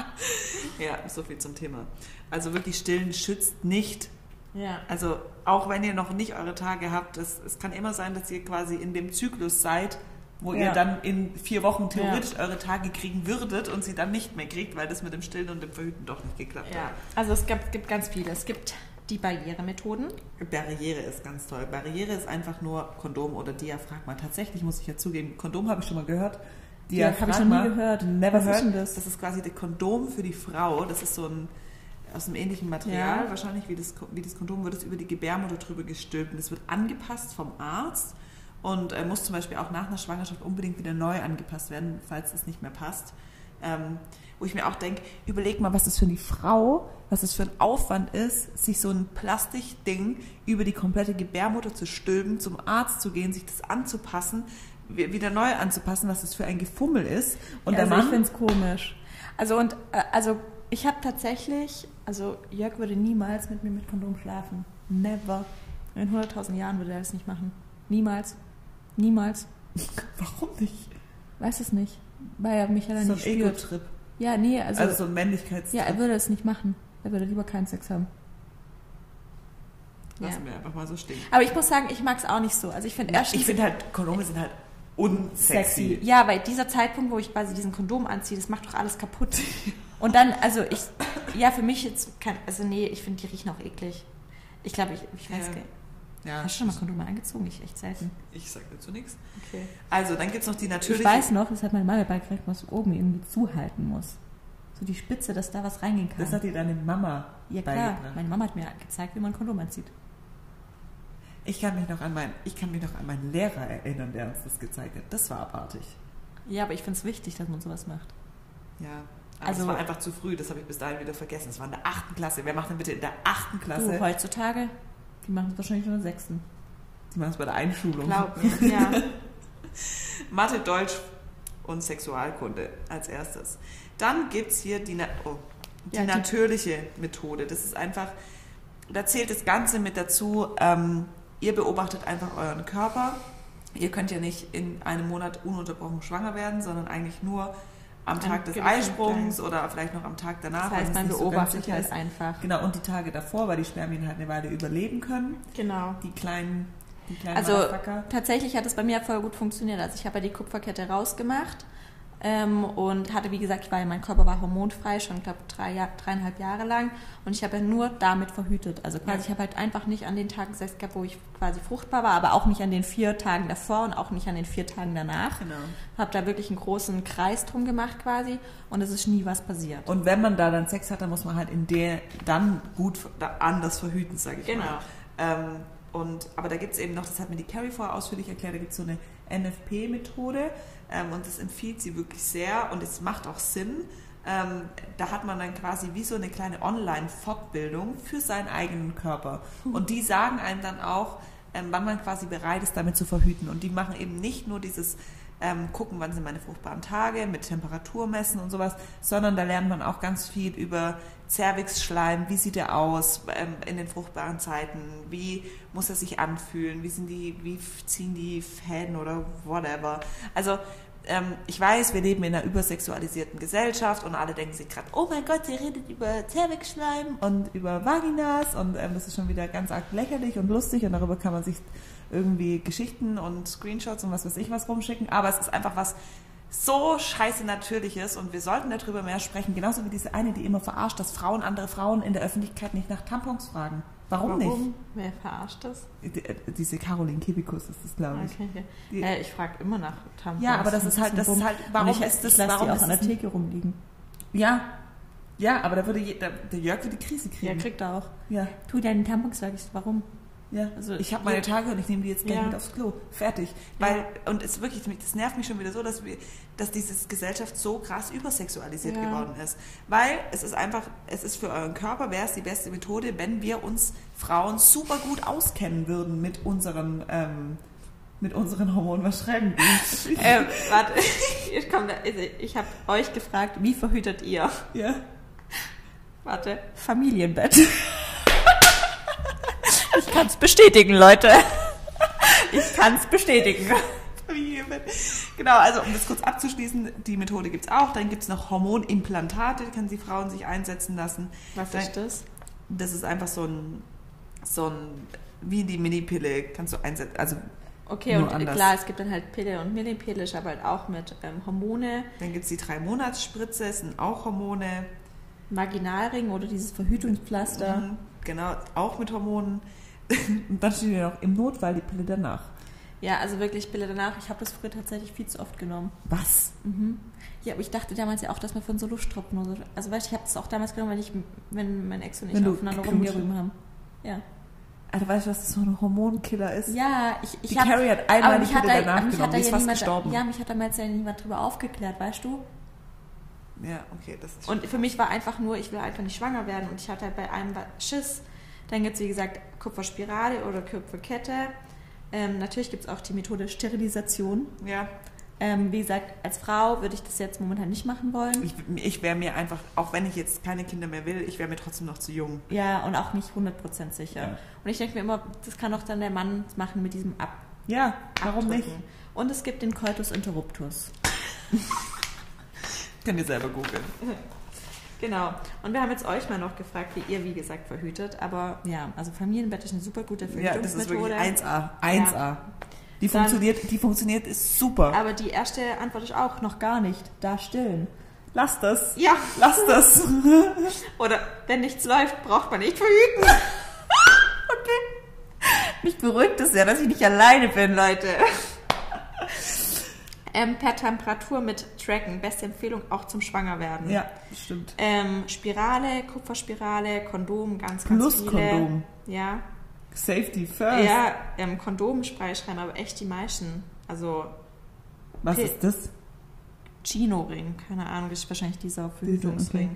ja, so viel zum Thema. Also wirklich stillen schützt nicht. Ja. Also auch wenn ihr noch nicht eure Tage habt, es, es kann immer sein, dass ihr quasi in dem Zyklus seid, wo ja. ihr dann in vier Wochen theoretisch ja. eure Tage kriegen würdet und sie dann nicht mehr kriegt, weil das mit dem Stillen und dem Verhüten doch nicht geklappt ja. hat. Also es gibt, gibt ganz viele. Es gibt die Barrieremethoden. Barriere ist ganz toll. Barriere ist einfach nur Kondom oder Diaphragma. Tatsächlich muss ich ja zugeben, Kondom habe ich schon mal gehört. Ja, habe ich noch nie gehört. Never Was heard. Das? das ist quasi der Kondom für die Frau. Das ist so ein aus einem ähnlichen Material, ja. wahrscheinlich wie das, wie das Kondom, wird es über die Gebärmutter drüber gestülpt. Und das wird angepasst vom Arzt und äh, muss zum Beispiel auch nach einer Schwangerschaft unbedingt wieder neu angepasst werden, falls es nicht mehr passt. Ähm, wo ich mir auch denke, überleg mal, was das für die Frau, was das für ein Aufwand ist, sich so ein Plastikding über die komplette Gebärmutter zu stülpen, zum Arzt zu gehen, sich das anzupassen wieder neu anzupassen, was das für ein Gefummel ist. Und ja, also ich finde es komisch. Also und äh, also ich habe tatsächlich, also Jörg würde niemals mit mir mit Kondom schlafen. Never. In 100.000 Jahren würde er das nicht machen. Niemals. Niemals. Warum nicht? Weiß es nicht. Weil er mich ja dann so nicht spürt. So ein Ego-Trip. Ja, nee, also... Also so ein Männlichkeitstrip. Ja, er würde es nicht machen. Er würde lieber keinen Sex haben. Lassen ja. wir einfach mal so stehen. Aber ich muss sagen, ich mag es auch nicht so. Also ich finde erstens... Ich finde halt, Kondome sind halt unsexy. Ja, weil dieser Zeitpunkt, wo ich quasi diesen Kondom anziehe, das macht doch alles kaputt. Und dann, also ich, ja, für mich jetzt, kein, also nee, ich finde, die riechen auch eklig. Ich glaube, ich, ich weiß ja. nicht. Ja. Hast du schon mal Kondome angezogen? Ich echt selten. Ich sag dazu nichts. Okay. Also, dann gibt es noch die natürliche... Ich weiß noch, das hat meine Mama beigebracht, was oben irgendwie zuhalten muss. So die Spitze, dass da was reingehen kann. Das hat dir deine Mama Ja klar, meine Mama hat mir gezeigt, wie man ein Kondom anzieht. Ich kann mich noch an meinen, ich kann mich noch an meinen Lehrer erinnern, der uns das gezeigt hat. Das war abartig. Ja, aber ich finde es wichtig, dass man sowas macht. Ja. Also, es war einfach zu früh, das habe ich bis dahin wieder vergessen. Es war in der achten Klasse. Wer macht denn bitte in der achten Klasse? Du, heutzutage, die machen es wahrscheinlich nur in der sechsten. Die machen es bei der Einschulung. Glaub mir, ja. Mathe, Deutsch und Sexualkunde als erstes. Dann gibt es hier die, oh, die ja, natürliche die Methode. Das ist einfach, da zählt das Ganze mit dazu, ähm, Ihr beobachtet einfach euren Körper. Ihr könnt ja nicht in einem Monat ununterbrochen schwanger werden, sondern eigentlich nur am Tag des Eisprungs oder vielleicht noch am Tag danach. Das heißt, man beobachtet so halt einfach. Genau, und die Tage davor, weil die Spermien halt eine Weile überleben können. Genau. Die kleinen, die kleinen Also tatsächlich hat es bei mir voll gut funktioniert. Also ich habe ja die Kupferkette rausgemacht ähm, und hatte, wie gesagt, ja, mein Körper war hormonfrei, schon, glaube, drei, dreieinhalb Jahre lang. Und ich habe ja nur damit verhütet. Also quasi, ja. ich habe halt einfach nicht an den Tagen Sex gehabt, wo ich quasi fruchtbar war, aber auch nicht an den vier Tagen davor und auch nicht an den vier Tagen danach. Genau. Habe da wirklich einen großen Kreis drum gemacht quasi und es ist nie was passiert. Und wenn man da dann Sex hat, dann muss man halt in der dann gut anders verhüten, sage ich genau. mal. Genau. Ähm, und, aber da gibt es eben noch, das hat mir die Carrie vorher ausführlich erklärt, da gibt es so eine NFP-Methode ähm, und das empfiehlt sie wirklich sehr und es macht auch Sinn. Ähm, da hat man dann quasi wie so eine kleine Online-Fortbildung für seinen eigenen Körper. Hm. Und die sagen einem dann auch, ähm, wann man quasi bereit ist, damit zu verhüten. Und die machen eben nicht nur dieses ähm, gucken, wann sind meine fruchtbaren Tage, mit Temperatur messen und sowas, sondern da lernt man auch ganz viel über Cervixschleim, wie sieht er aus ähm, in den fruchtbaren Zeiten, wie muss er sich anfühlen, wie sind die, wie ziehen die Fäden oder whatever. Also ähm, ich weiß, wir leben in einer übersexualisierten Gesellschaft und alle denken sich gerade, oh mein Gott, sie redet über Cervixschleim und über Vaginas und ähm, das ist schon wieder ganz arg lächerlich und lustig und darüber kann man sich irgendwie Geschichten und Screenshots und was weiß ich was rumschicken, aber es ist einfach was, so scheiße natürlich ist und wir sollten darüber mehr sprechen. Genauso wie diese eine, die immer verarscht, dass Frauen andere Frauen in der Öffentlichkeit nicht nach Tampons fragen. Warum, nicht? Wer verarscht das? Die- äh, Diese Caroline Kibikus ist das, glaube ich. Okay, okay. Die- Äh, ich frage immer nach Tampons. Ja, aber das ist halt, das ist halt, warum ich, ist das, ich warum die auch ist an der Theke rumliegen. ja, ja, aber da würde je, da, der Jörg würde die Krise Ja, kriegen. kriegt er auch. Ja, Tu deine Tampons, sag ich, warum? Ja. Also, ich habe meine Tage und ich nehme die jetzt gleich Ja. mit aufs Klo. Fertig. Weil, und es wirklich, das nervt mich schon wieder so, dass wir, dass diese Gesellschaft so krass übersexualisiert Ja. geworden ist. Weil es ist einfach, es ist für euren Körper, wäre es die beste Methode, wenn wir uns Frauen super gut auskennen würden mit unseren, ähm, mit unseren Hormonen. Was schreiben? Ähm, warte, ich, komm da, also ich habe euch gefragt, wie verhütet ihr? ja. Warte. Familienbett. ich kann es bestätigen, Leute. Ich kann es bestätigen. Genau, also um das kurz abzuschließen, die Methode gibt es auch. Dann gibt es noch Hormonimplantate, die können die Frauen sich einsetzen lassen. Was Dann- ist das? Das ist einfach so ein, so ein, wie die Mini-Pille kannst du einsetzen. Also Okay, und anders. klar, es gibt dann halt Pille und Minipille, ich habe halt auch mit ähm, Hormone, dann gibt es die drei Monatsspritze, es sind auch Hormone. Vaginalring oder dieses Verhütungspflaster. Mhm, Genau, auch mit Hormonen. Und dann steht ja noch im Notfall die Pille danach. Ja, also wirklich Pille danach. Ich habe das früher tatsächlich viel zu oft genommen. Was? Mhm. Ja, aber ich dachte damals ja auch, dass man von so Lusttropfen oder so. Also weißt du, ich habe das auch damals genommen, wenn ich, wenn mein Ex und ich Wenn aufeinander rumgerüben haben. Ja. Alter, weißt du, was das so ein Hormonkiller ist? Ja, ich, ich die hab, Carrie hat einmal die Pille da, danach genommen, die ist ja fast niemand, gestorben. ja, mich hat damals ja niemand drüber aufgeklärt, weißt du? Ja, okay, das ist Und für mich war einfach nur, ich will einfach nicht schwanger werden und ich hatte halt bei einem Schiss. Dann gibt es, wie gesagt, Kupferspirale oder Kupferkette. Ähm, natürlich gibt es auch die Methode Sterilisation. Ja, Ähm, wie gesagt, als Frau würde ich das jetzt momentan nicht machen wollen. ich, ich wäre mir einfach, auch wenn ich jetzt keine Kinder mehr will, ich wäre mir trotzdem noch zu jung. Ja, und auch nicht 100% sicher. Ja. Und ich denke mir immer, das kann doch dann der Mann machen mit diesem Ab Ja, warum nicht? Abdrücken. Und es gibt den Coitus interruptus. Könnt ihr selber googeln. Genau. Und wir haben jetzt euch mal noch gefragt, wie ihr, wie gesagt, verhütet. Aber Ja, also Familienbett ist eine super gute Ja, das ist Verhütungsmethode. wirklich 1A. 1A. Die Dann- funktioniert, die funktioniert, ist super. aber die erste Antwort ist auch noch gar nicht. Da stillen. Lass das. Ja. Lass das. Oder wenn nichts läuft, braucht man nicht verhüten. Mich beruhigt es ja, dass ich nicht alleine bin, Leute. Ähm, per Temperatur mit Tracken. Beste Empfehlung auch zum Schwangerwerden. ja, stimmt. Ähm, Spirale, Kupferspirale, Kondom, ganz, ganz Plus viele. Kondom. Ja, Safety first. ja ähm, Kondomspray schreiben aber echt die meisten. Also Was Pil- ist das? Chino-Ring, keine Ahnung, das ist wahrscheinlich dieser Verhütungsring.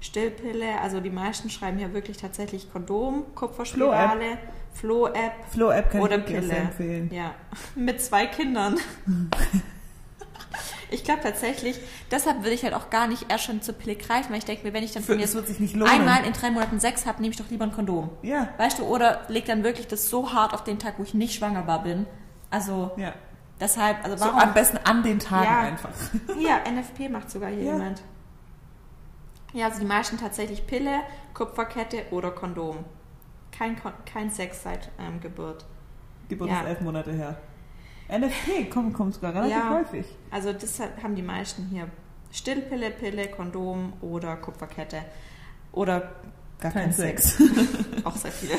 Stillpille, also die meisten schreiben hier wirklich tatsächlich Kondom, Kupferspirale, Flo-App Flow-App kann oder Pille. empfehlen. Ja, mit zwei Kindern. Ich glaube tatsächlich, deshalb würde ich halt auch gar nicht erst schon zur Pille greifen, weil ich denke mir, wenn ich dann von lohnen. Einmal in drei Monaten Sex habe, nehme ich doch lieber ein Kondom. Ja, Weißt du, oder leg dann wirklich das so hart auf den Tag, wo ich nicht schwanger war bin. Also ja. deshalb, also So warum? am besten an den Tagen Ja. einfach. Ja, NFP macht sogar hier Ja. jemand. Ja, also die meisten tatsächlich Pille, Kupferkette oder Kondom. Kein, kein Sex seit ähm, Geburt. Geburt Ja. ist elf Monate her. NFP kommt, kommt sogar relativ Ja. häufig. Also das haben die meisten hier. Stillpille, Pille, Kondom oder Kupferkette. Oder gar Kein kein, Sex. Sex. auch sehr viele.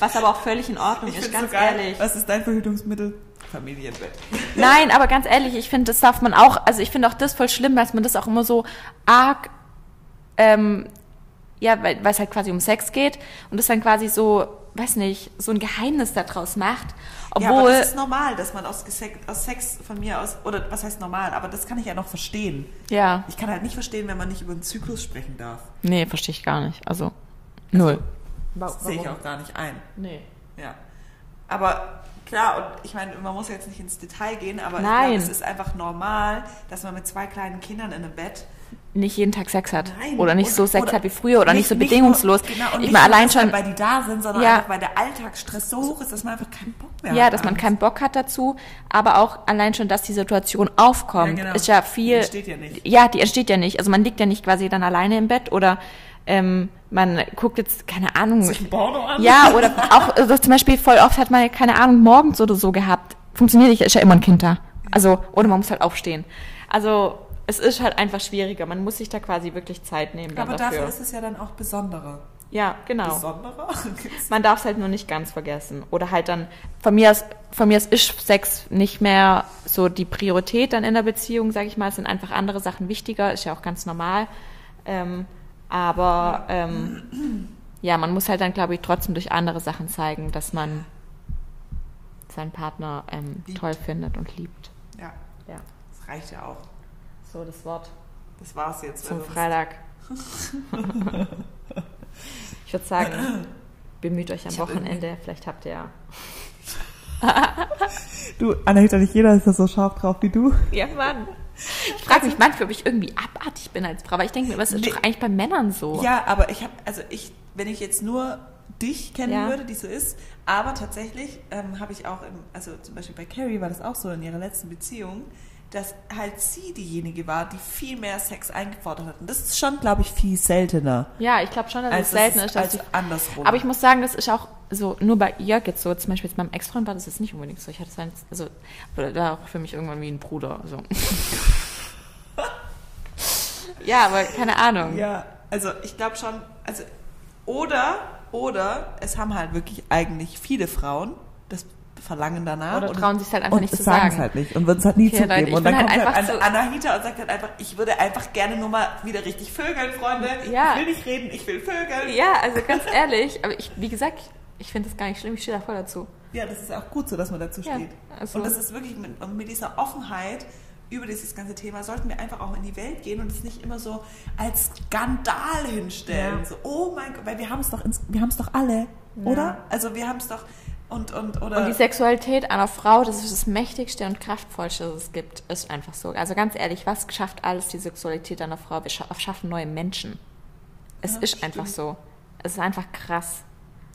Was aber auch völlig in Ordnung Ich ist, ganz so geil. ehrlich. Was ist dein Verhütungsmittel? Familienbett. Nein, aber ganz ehrlich, ich finde, das darf man auch, also ich finde auch das voll schlimm, dass man das auch immer so arg, ähm, ja, weil weil es halt quasi um Sex geht und das dann quasi so, weiß nicht, so ein Geheimnis daraus macht. Ja, aber Obwohl, das ist normal, dass man aus, aus Sex von mir aus, oder was heißt normal, aber das kann ich ja noch verstehen. ja, Ich kann halt nicht verstehen, wenn man nicht über den Zyklus sprechen darf. nee, verstehe ich gar nicht. Also, null. Das sehe ich auch gar nicht ein. Nee. Ja. Aber klar, und ich meine, man muss jetzt nicht ins Detail gehen, aber Nein. ich glaube, es ist einfach normal, dass man mit zwei kleinen Kindern in einem Bett Nicht jeden Tag Sex hat. Nein, oder nicht so Sex hat wie früher oder nicht, so bedingungslos. Nur, genau, und ich nicht meine, allein schon, weil die da sind, sondern Ja. einfach, weil der Alltagsstress so hoch ist, dass man einfach keinen Bock mehr ja, hat. dass man keinen Bock hat dazu, aber auch allein schon, dass die Situation aufkommt, Ja, genau. ist ja viel. Die entsteht ja nicht. Ja, die entsteht ja nicht. Also man liegt ja nicht quasi dann alleine im Bett oder ähm, man guckt jetzt, keine Ahnung. Sich Porno an. Ja, oder auch also zum Beispiel voll oft hat man, keine Ahnung, morgens oder so gehabt. Funktioniert nicht, ist ja immer ein Kind da. Also, oder man muss halt aufstehen. Also, es ist halt einfach schwieriger. Man muss sich da quasi wirklich Zeit nehmen Aber dafür. dafür ist es ja dann auch besonderer. ja, genau. Besonderer? Man darf es halt nur nicht ganz vergessen. Oder halt dann, von mir aus, von mir aus ist Sex nicht mehr so die Priorität dann in der Beziehung, sage ich mal. Es sind einfach andere Sachen wichtiger, ist ja auch ganz normal. Ähm, aber ähm, ja, man muss halt dann, glaube ich, trotzdem durch andere Sachen zeigen, dass man seinen Partner ähm, toll findet und liebt. ja, Ja. das reicht ja auch. So, das Wort Das war's jetzt. zum Also, Freitag. ich würde sagen, bemüht euch am Ich hab Wochenende. Vielleicht habt ihr ja Du, Anahita, nicht jeder ist da so scharf drauf wie du. Ja, Mann. Ich frage mich manchmal, ob ich irgendwie abartig bin als Frau, weil ich denke mir, was ist Nee. doch eigentlich bei Männern so? Ja, aber ich habe, also ich, wenn ich jetzt nur dich kennen Ja. würde, die so ist, aber tatsächlich ähm, habe ich auch, im, also zum Beispiel bei Carrie war das auch so in ihrer letzten Beziehung, dass halt sie diejenige war, die viel mehr Sex eingefordert hat. Und das ist schon, glaube ich, viel seltener. Ja, ich glaube schon, dass als es selten ist, als die, andersrum. Aber ich muss sagen, das ist auch so, nur bei Jörg jetzt so, zum Beispiel jetzt beim Ex-Freund war das jetzt nicht unbedingt so. Ich hatte sein, also, war auch für mich irgendwann wie ein Bruder, so. ja, aber keine Ahnung. Ja, also ich glaube schon, also oder oder es haben halt wirklich eigentlich viele Frauen Verlangen danach Oder und trauen sich halt einfach nicht zu sagen es sagen. halt nicht und würden es halt nie Okay, zugeben. Leute, und dann halt kommt einfach An so- Anahita und sagt dann einfach, ich würde einfach gerne nur mal wieder richtig vögeln, Freunde. Ja. Ich will nicht reden, ich will vögeln. Ja, also ganz ehrlich, aber ich, wie gesagt, ich finde das gar nicht schlimm, ich stehe da voll dazu. Ja, das ist auch gut so, dass man dazu Ja, steht. also- und das ist wirklich mit, mit dieser Offenheit über dieses ganze Thema sollten wir einfach auch in die Welt gehen und es nicht immer so als Skandal hinstellen. Ja. So, oh mein Gott, weil wir haben es doch, ins, wir haben es doch alle, oder? Also wir haben es doch und und Und die Sexualität einer Frau, das ist das mächtigste und kraftvollste, das es gibt, ist einfach so. Also ganz ehrlich, was schafft alles die Sexualität einer Frau? Wir scha- schaffen neue Menschen. Es Ja, ist stimmt. einfach so. Es ist einfach krass.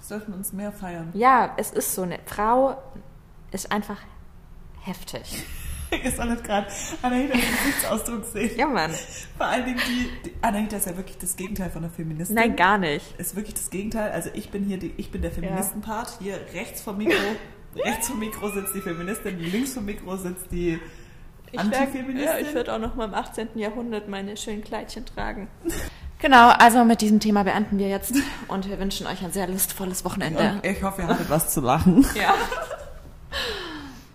sollten uns mehr feiern. Ja, es ist so. Eine Frau ist einfach heftig. Ich soll nicht gerade Anahita den Gesichtsausdruck sehen. Ja, Mann. Vor allen Dingen die, die Anahita ist ja wirklich das Gegenteil von der Feministin. Nein, gar nicht. ist wirklich das Gegenteil. Also ich bin hier die, ich bin der Feministenpart. Hier rechts vom Mikro, rechts vom Mikro sitzt die Feministin, links vom Mikro sitzt die Antifeministin. würde auch noch mal im 18. Jahrhundert meine schönen Kleidchen tragen. Genau, also mit diesem Thema beenden wir jetzt und wir wünschen euch ein sehr lustvolles Wochenende. Und ich hoffe, ihr hattet was zu lachen. Ja.